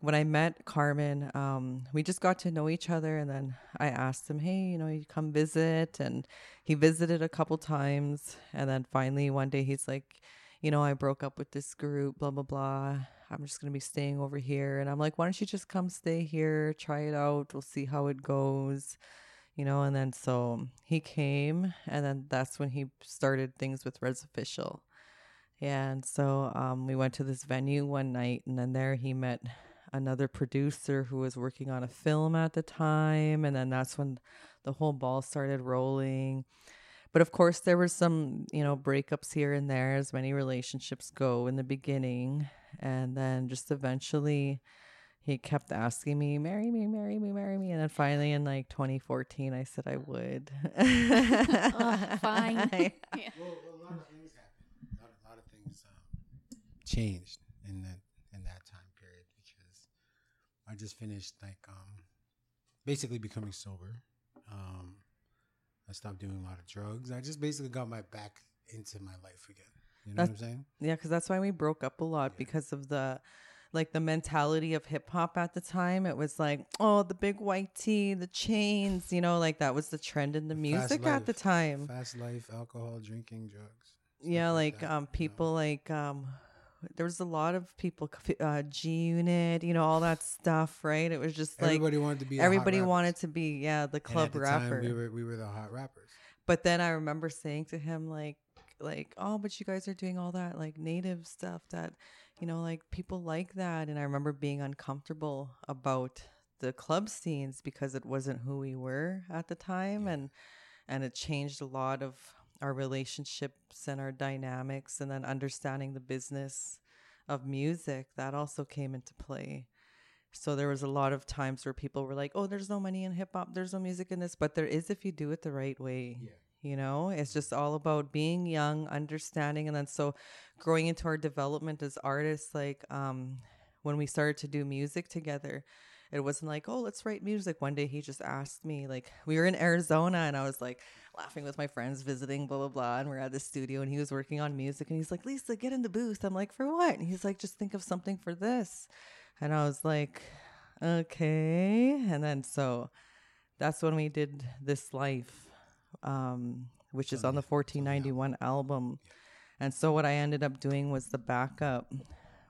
when I met Carmen, um, we just got to know each other, and then I asked him, "Hey, you know, you come visit," and he visited a couple times, and then finally one day he's like, "You know, I broke up with this group, blah blah blah. I'm just gonna be staying over here," and I'm like, "Why don't you just come stay here, try it out? We'll see how it goes." You know, and then so he came, and then that's when he started things with Res Official. Yeah, and so um, we went to this venue one night, and then there he met another producer who was working on a film at the time and then that's when the whole ball started rolling but of course there were some you know breakups here and there as many relationships go in the beginning and then just eventually he kept asking me marry me marry me marry me and then finally in like 2014 i said i would fine. Yeah. well, a lot of things happened. A lot, a lot of things um, changed in that in that time period because I just finished like um, basically becoming sober. Um, I stopped doing a lot of drugs. I just basically got my back into my life again. You know what I'm That's- saying? Yeah, because that's why we broke up a lot because of the like the mentality of hip hop at the time. It was like, oh, the big white tee, the chains, you know, like that was the trend in the music at the time. Fast life, alcohol, drinking, drugs. yeah, like that, um you know. people like um there was a lot of people uh G Unit, you know, all that stuff, right? It was just like everybody wanted to be. everybody wanted to be yeah, the And club at the rapper. Time, we were we were the hot rappers. But then I remember saying to him like like oh but you guys are doing all that like native stuff that you know like people like that and I remember being uncomfortable about the club scenes because it wasn't who we were at the time Yeah. and and it changed a lot of our relationships and our dynamics and then understanding the business of music that also came into play so there was a lot of times where people were like, "Oh, there's no money in hip hop. There's no music in this." But there is if you do it the right way. Yeah. You know, it's just all about being young, understanding, and then so growing into our development as artists. Like um, when we started to do music together, it wasn't like, "Oh, let's write music." One day he just asked me, like, we were in Arizona, and I was like laughing with my friends, visiting, blah blah blah, and we're at the studio, and he was working on music, and he's like, "Lisa, get in the booth." I'm like, "For what?" And he's like, "Just think of something for this." And I was like, okay. And then so that's when we did This Life, um, which is on the 1491 album. And so what I ended up doing was the backup,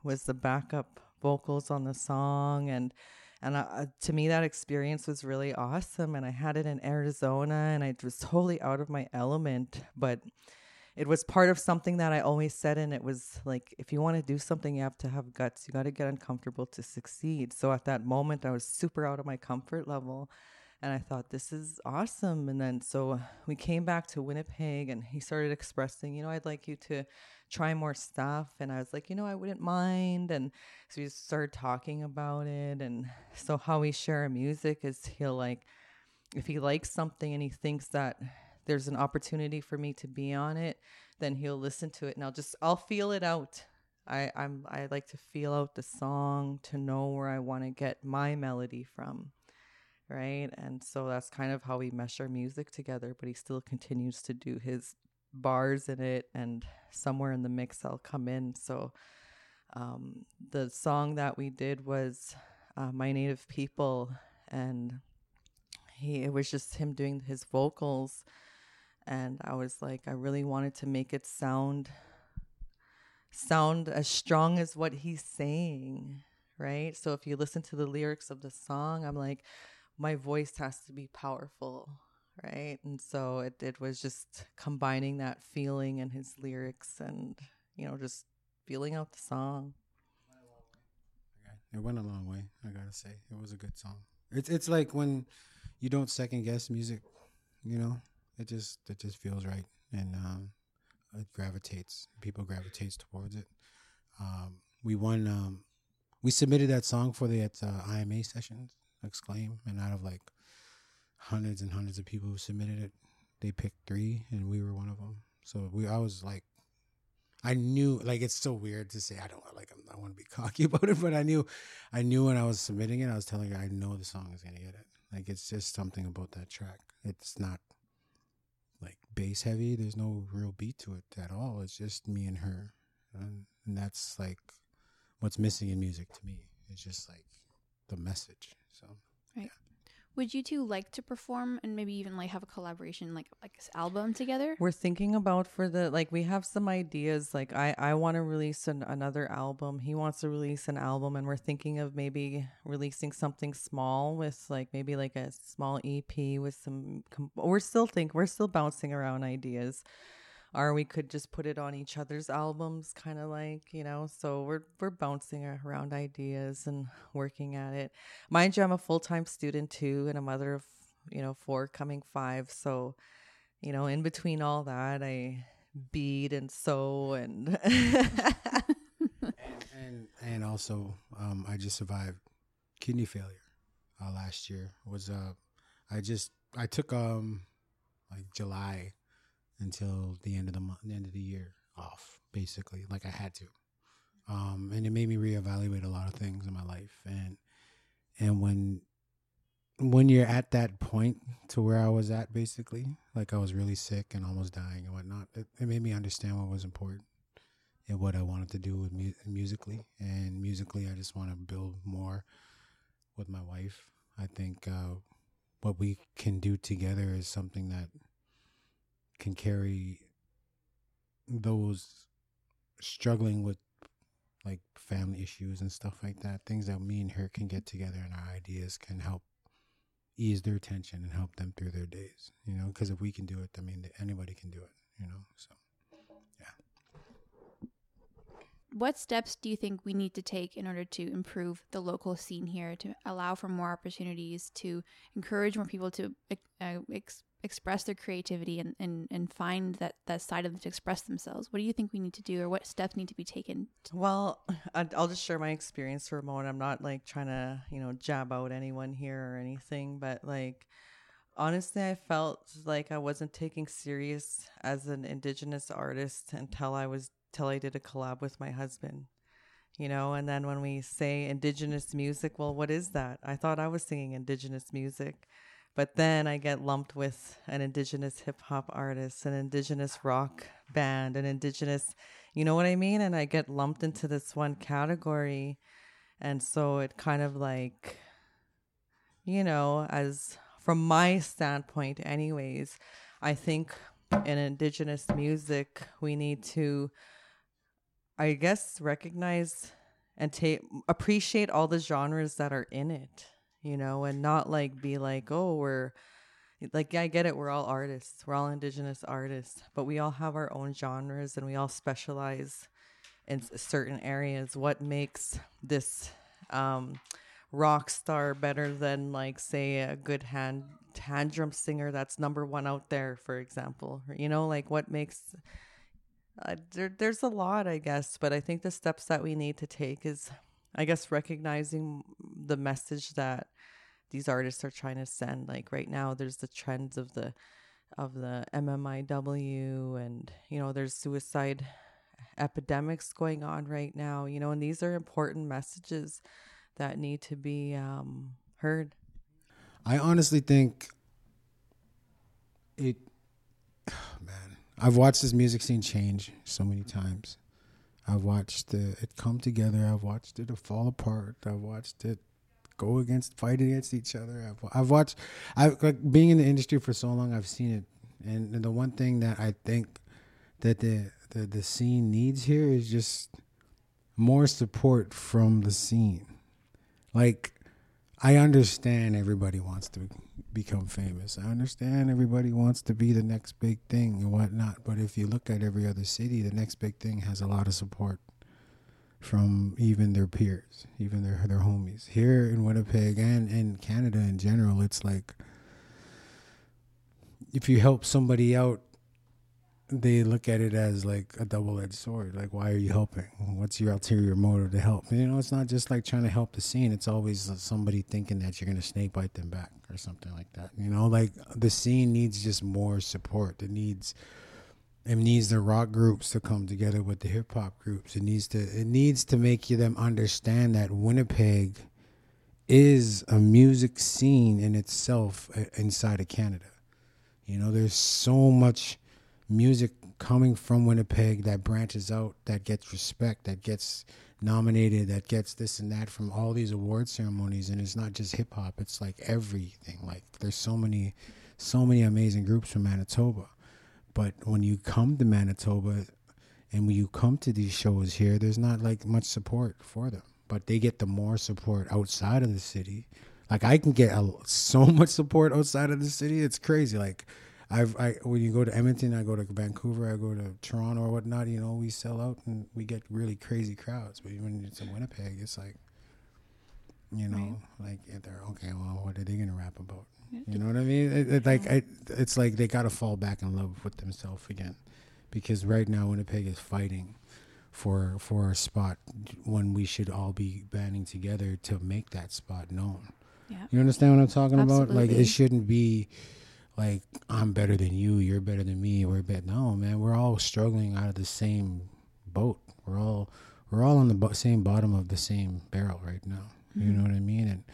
was the backup vocals on the song. And and uh, to me, that experience was really awesome. And I had it in Arizona, and I was totally out of my element. But it was part of something that I always said, and it was like, if you want to do something, you have to have guts. You got to get uncomfortable to succeed. So at that moment, I was super out of my comfort level, and I thought this is awesome. And then so we came back to Winnipeg, and he started expressing, you know, I'd like you to try more stuff. And I was like, you know, I wouldn't mind. And so we started talking about it. And so how we share our music is he'll like, if he likes something and he thinks that there's an opportunity for me to be on it, then he'll listen to it and I'll just I'll feel it out. I, I'm I like to feel out the song to know where I want to get my melody from right? And so that's kind of how we mesh our music together, but he still continues to do his bars in it and somewhere in the mix I'll come in. So um, the song that we did was uh, My Native People and he it was just him doing his vocals and I was like I really wanted to make it sound sound as strong as what he's saying, right? So if you listen to the lyrics of the song, I'm like my voice has to be powerful, right? And so it, it was just combining that feeling and his lyrics and, you know, just feeling out the song. It went a long way, I gotta say. It was a good song. It's it's like when you don't second guess music, you know? It just it just feels right and um it gravitates people gravitates towards it. Um we won um we submitted that song for the at uh, IMA sessions exclaim and out of like hundreds and hundreds of people who submitted it they picked three and we were one of them so we i was like i knew like it's so weird to say i don't like I'm, i want to be cocky about it but i knew i knew when i was submitting it i was telling her i know the song is gonna get it. Like it's just something about that track. It's not like bass heavy. There's no real beat to it at all. It's just me and her. And, and that's like what's missing in music to me it's just like the message so right. Yeah. Would you two like to perform and maybe even like have a collaboration, like like this album together? We're thinking about for the like we have some ideas. Like I I want to release an, another album. He wants to release an album, and we're thinking of maybe releasing something small with like maybe like a small EP with some. we're still think we're still bouncing around ideas or we could just put it on each other's albums kind of like you know so we're we're bouncing around ideas and working at it. Mind you i'm a full-time student too and a mother of you know four coming five so you know in between all that i bead and sew and and, and, and also um i just survived kidney failure uh, last year. Was uh i just i took um like july until the end of the month, the end of the year off, basically, like I had to. Um, and it made me reevaluate a lot of things in my life. And and when when you're at that point to where I was at, basically, like I was really sick and almost dying and whatnot, it, it made me understand what was important and what I wanted to do with mu- musically. And musically, I just want to build more with my wife. I think uh, what we can do together is something that can carry those struggling with like family issues and stuff like that things that me and her can get together and our ideas can help ease their tension and help them through their days you know? Because if we can do it i mean anybody can do it you know? So yeah. What steps do you think we need to take in order to improve the local scene here to allow for more opportunities to encourage more people to uh, ex- express their creativity and, and, and find that, that side of them to express themselves? What do you think we need to do or what steps need to be taken? Well, I'll just share my experience for a moment. I'm not like trying to, you know, jab out anyone here or anything, but like, honestly, I felt like I wasn't taking serious as an indigenous artist until I was, till I did a collab with my husband you know and then when we say indigenous music well what is that i thought i was singing indigenous music but then I get lumped with an indigenous hip hop artist, an indigenous rock band, an indigenous, you know what I mean? And I get lumped into this one category. And so it kind of like, you know, as from my standpoint, anyways, I think in indigenous music, we need to, I guess, recognize and take appreciate all the genres that are in it you know, and not like be like, oh, we're like, I get it. We're all artists. We're all indigenous artists, but we all have our own genres and we all specialize in certain areas. What makes this um, rock star better than like say a good hand hand drum singer that's number one out there, for example. You know, like what makes uh, there, there's a lot, I guess, but I think the steps that we need to take is, I guess, recognizing the message that these artists are trying to send. Like right now, there's the trends of the of the MMIW, and you know, there's suicide epidemics going on right now. You know, and these are important messages that need to be um, heard. I honestly think it. man, I've watched this music scene change so many times. I've watched it come together. I've watched it fall apart. I've watched it go against, fight against each other. I've, I've watched, I like being in the industry for so long. I've seen it, and, and the one thing that I think that the, the the scene needs here is just more support from the scene. Like, I understand everybody wants to become famous. I understand everybody wants to be the next big thing and whatnot. But if you look at every other city, the next big thing has a lot of support from even their peers, even their their homies. Here in Winnipeg and in Canada in general, it's like if you help somebody out they look at it as like a double-edged sword. Like why are you helping? What's your ulterior motive to help? You know it's not just like trying to help the scene. It's always somebody thinking that you're going to snake bite them back or something like that you know? Like the scene needs just more support. It needs it needs the rock groups to come together with the hip-hop groups. It needs to it needs to make you them understand that winnipeg is a music scene in itself uh, inside of canada. You know there's so much music coming from Winnipeg that branches out, that gets respect, that gets nominated, that gets this and that from all these award ceremonies. And it's not just hip hop; it's like everything. Like there's so many, so many amazing groups from Manitoba. But when you come to Manitoba, and when you come to these shows here, there's not like much support for them. But they get the more support outside of the city. Like I can get a, so much support outside of the city. It's crazy. Like I've I when you go to Edmonton, I go to Vancouver, I go to Toronto or whatnot. You know, we sell out and we get really crazy crowds. But when it's in Winnipeg, it's like, you know, right. like they're okay. Well, what are they gonna rap about? You know what I mean? It, it, like I, it's like they gotta fall back in love with themselves again, because right now Winnipeg is fighting for for a spot when we should all be banding together to make that spot known. Yeah. You understand what I'm talking Absolutely. about? Like it shouldn't be like I'm better than you, you're better than me, we're better. No, man, we're all struggling out of the same boat. We're all we're all on the bo- same bottom of the same barrel right now. Mm-hmm. You know what I mean? And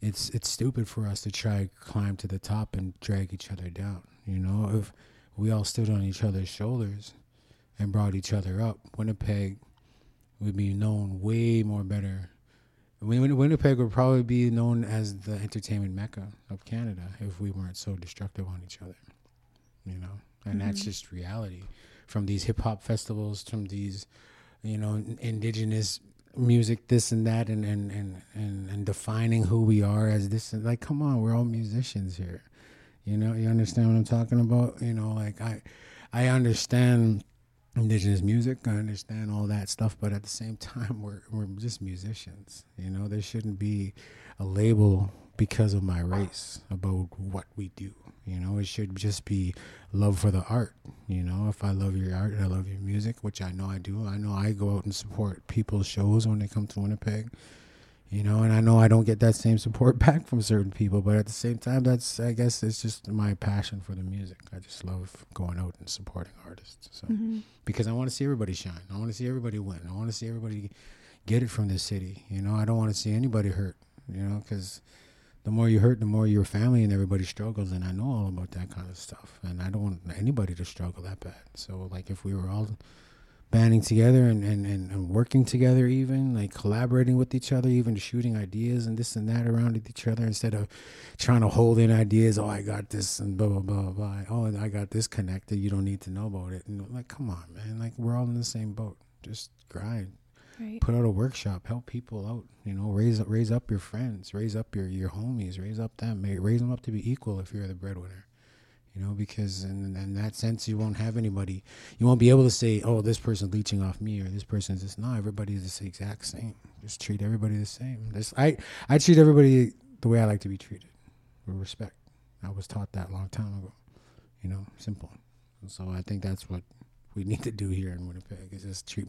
it's it's stupid for us to try climb to the top and drag each other down. You know, if we all stood on each other's shoulders and brought each other up, Winnipeg would be known way more better Winnipeg would probably be known as the entertainment mecca of Canada if we weren't so destructive on each other, you know. And mm-hmm. that's just reality. From these hip hop festivals, from these, you know, indigenous music, this and that, and and, and and and defining who we are as this. And like, come on, we're all musicians here. You know, you understand what I'm talking about? You know, like I, I understand indigenous music. I understand all that stuff, but at the same time, we're we're just musicians. You know, there shouldn't be a label because of my race about what we do. You know, it should just be love for the art. You know, if I love your art, and I love your music, which I know I do. I know I go out and support people's shows when they come to Winnipeg you know and i know i don't get that same support back from certain people but at the same time that's i guess it's just my passion for the music. I just love going out and supporting artists so. Mm-hmm. because i want to see everybody shine. I want to see everybody win. I want to see everybody get it from this city you know? I don't want to see anybody hurt you know? Because the more you hurt the more your family and everybody struggles and i know all about that kind of stuff and i don't want anybody to struggle that bad. So like if we were all banding together and, and, and, and, working together even like collaborating with each other even shooting ideas and this and that around each other instead of trying to hold in ideas oh i got this and blah blah blah blah oh i got this connected. You don't need to know about it. And like come on man. Like we're all in the same boat. Just grind. Right. put out a workshop. Help people out you know. Raise raise up your friends. Raise up your your homies. Raise up them. Raise them up to be equal if you're the breadwinner you know, because in, in that sense, you won't have anybody. You won't be able to say, oh, this person's leeching off me or this person's just, no, everybody's the exact same. Just treat everybody the same. I, I treat everybody the way I like to be treated with respect. I was taught that a long time ago, you know, simple. So I think that's what we need to do here in Winnipeg is just treat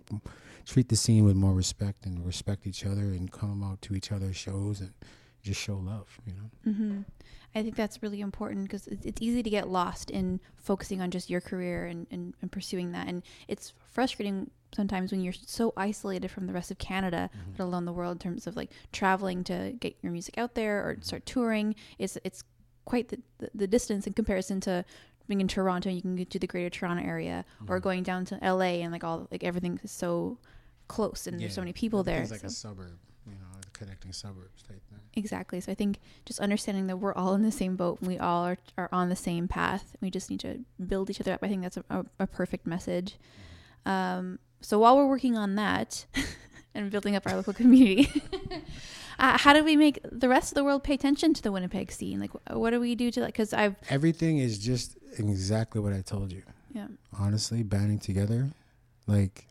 treat the scene with more respect and respect each other and come out to each other's shows and just show love, you know. Mm-hmm. I think that's really important because it's easy to get lost in focusing on just your career and, and, and, pursuing that. And it's frustrating sometimes when you're so isolated from the rest of Canada, mm-hmm. let alone the world, in terms of like traveling to get your music out there or start touring. It's it's quite the, the, the distance in comparison to being in Toronto. And you can get to the Greater Toronto area, mm-hmm. or going down to LA, and like all like everything is so close, and yeah. there's so many people there. It's like so. a suburb, connecting suburbs type thing. Exactly. So I think just understanding that we're all in the same boat, and we all are, are on the same path. We just need to build each other up. I think that's a, a, a perfect message. Um, so while we're working on that and building up our local community, uh, how do we make the rest of the world pay attention to the Winnipeg scene? Like, what do we do to that? Because I've everything is just exactly what I told you. Yeah. Honestly, banding together, like,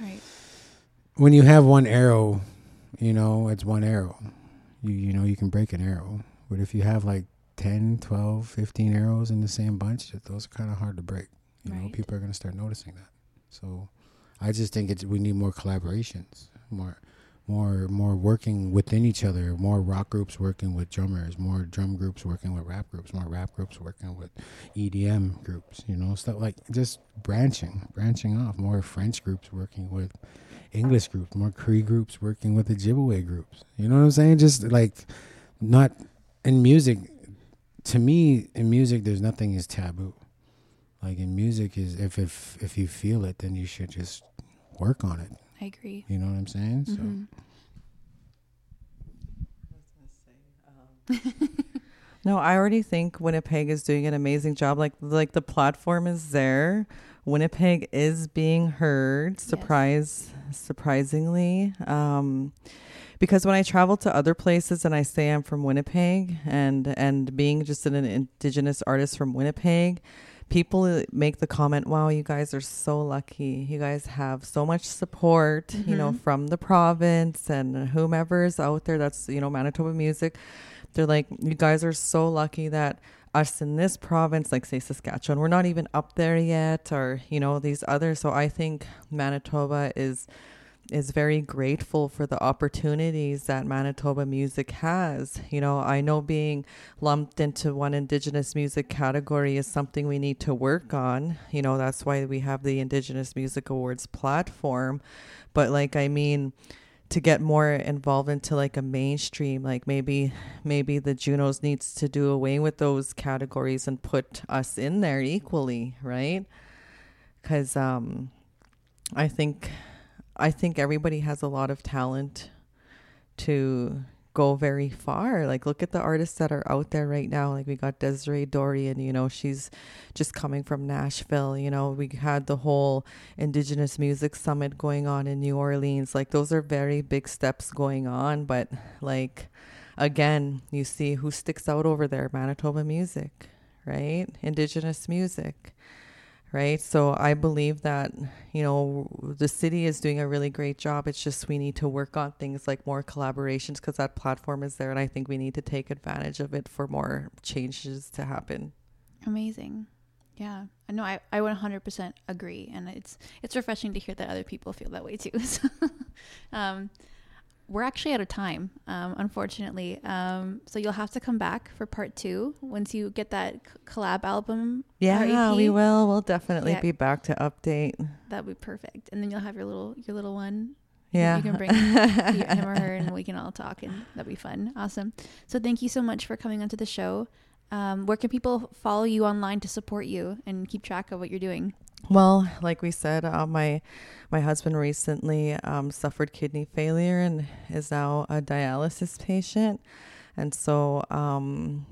right. When you have one arrow, you know it's one arrow. You you know you can break an arrow. But if you have like 10 12 15 arrows in the same bunch those are kind of hard to break. You right. know people are going to start noticing that. So i just think it's we need more collaborations more more more working within each other more rock groups working with drummers more drum groups working with rap groups more rap groups working with edm groups you know stuff like just branching branching off more french groups working with English groups, more Cree groups working with the Ojibwe groups. You know what I'm saying? Just like not in music. To me, in music, there's nothing is taboo. Like in music, is if if if you feel it, then you should just work on it. I agree. You know what I'm saying? Mm-hmm. So. no, I already think Winnipeg is doing an amazing job. Like like the platform is there. Winnipeg is being heard. Surprise, yes. surprisingly. Um, because when I travel to other places and I say I'm from Winnipeg and and being just an indigenous artist from Winnipeg, people make the comment, "Wow, you guys are so lucky. You guys have so much support, mm-hmm. you know, mm-hmm. from the province and whomever's out there that's, you know, Manitoba music." They're like, "You guys are so lucky that us in this province, like say Saskatchewan, we're not even up there yet, or you know these others. So I think Manitoba is is very grateful for the opportunities that Manitoba music has. You know, I know being lumped into one Indigenous music category is something we need to work on. You know, that's why we have the Indigenous Music Awards platform. But like, I mean, to get more involved into like a mainstream like maybe maybe the junos needs to do away with those categories and put us in there equally right? Because um i think i think everybody has a lot of talent to go very far. Like, look at the artists that are out there right now. Like, we got Desiree Dorion, you know, she's just coming from Nashville. You know, we had the whole Indigenous Music Summit going on in New Orleans. Like, those are very big steps going on. But, like, again, you see who sticks out over there Manitoba music, right? Indigenous music right? So I believe that, you know, the city is doing a really great job. It's just we need to work on things like more collaborations because that platform is there. And I think we need to take advantage of it for more changes to happen. Amazing. Yeah, I know. I, I 100% agree. And it's, it's refreshing to hear that other people feel that way too. So, um, we're actually out of time, um, unfortunately. Um, so you'll have to come back for part two once you get that collab album. Yeah, we will. We'll definitely yeah. be back to update. That'd be perfect. And then you'll have your little your little one. Yeah, you can bring him or her, and we can all talk, and that'd be fun. Awesome. So thank you so much for coming onto the show. Um, where can people follow you online to support you and keep track of what you're doing? Well, like we said, uh, my my husband recently um, suffered kidney failure and is now a dialysis patient, and so um,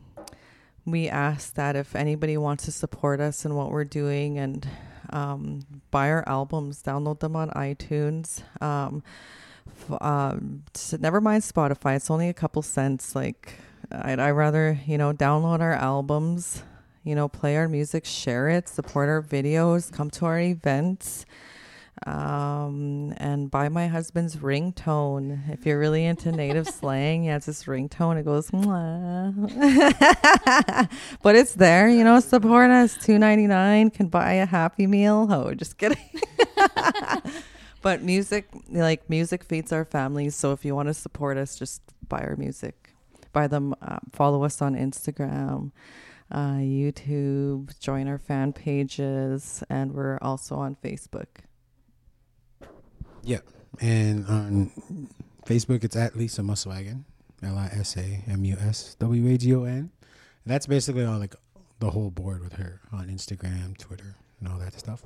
we ask that if anybody wants to support us in what we're doing and um, buy our albums, download them on iTunes. Um, um, never mind Spotify; it's only a couple cents. Like I'd, I'd rather you know download our albums you know, play our music, share it, support our videos, come to our events, um, and buy my husband's ringtone. If you're really into native slang, yeah, it's this ringtone. It goes, but it's there, you know. Support us. Two ninety nine can buy a Happy Meal. Oh, just kidding. but music, like music, feeds our families. So if you want to support us, just buy our music, buy them. Uh, follow us on Instagram uh, YouTube, join our fan pages, and we're also on Facebook. Yeah, and on Facebook it's at Lisa Muswagon, L I S A M U S W A G O N. That's basically all like the whole board with her on Instagram, Twitter, and all that stuff.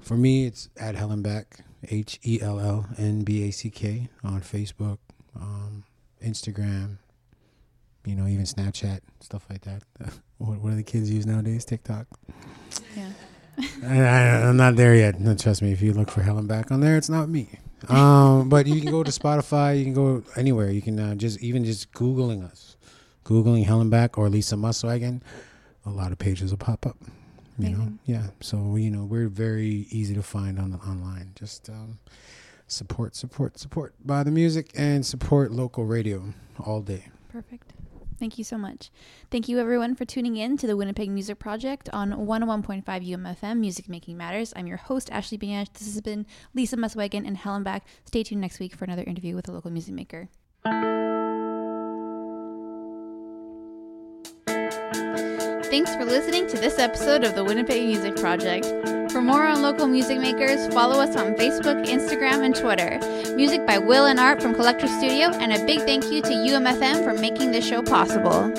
For me, it's at Hellnback, H E L L N B A C K on Facebook, um, Instagram, you know, even Snapchat, stuff like that. what, what do the kids use nowadays? TikTok. Yeah. I, am not there yet. No, trust me. If you look for Hellnback on there, it's not me. Um, but you can go to Spotify. You can go anywhere. You can uh, just even just googling us, googling Hellnback or Lisa Muswagon. A lot of pages will pop up. You Amazing. know, yeah. So you know, we're very easy to find on online. Just um, support, support, support. Buy the music and support local radio all day. Perfect. Thank you so much. Thank you, everyone, for tuning in to the Winnipeg Music Project on 101.5 UMFM Music Making Matters. I'm your host, Ashley Binash. This has been Lisa Muswagon and Hellnback. Stay tuned next week for another interview with a local music maker. Thanks for listening to this episode of the Winnipeg Music Project. For more on local music makers, follow us on Facebook, Instagram, and Twitter. Music by Will and Art from Collector Studio, and a big thank you to UMFM for making this show possible.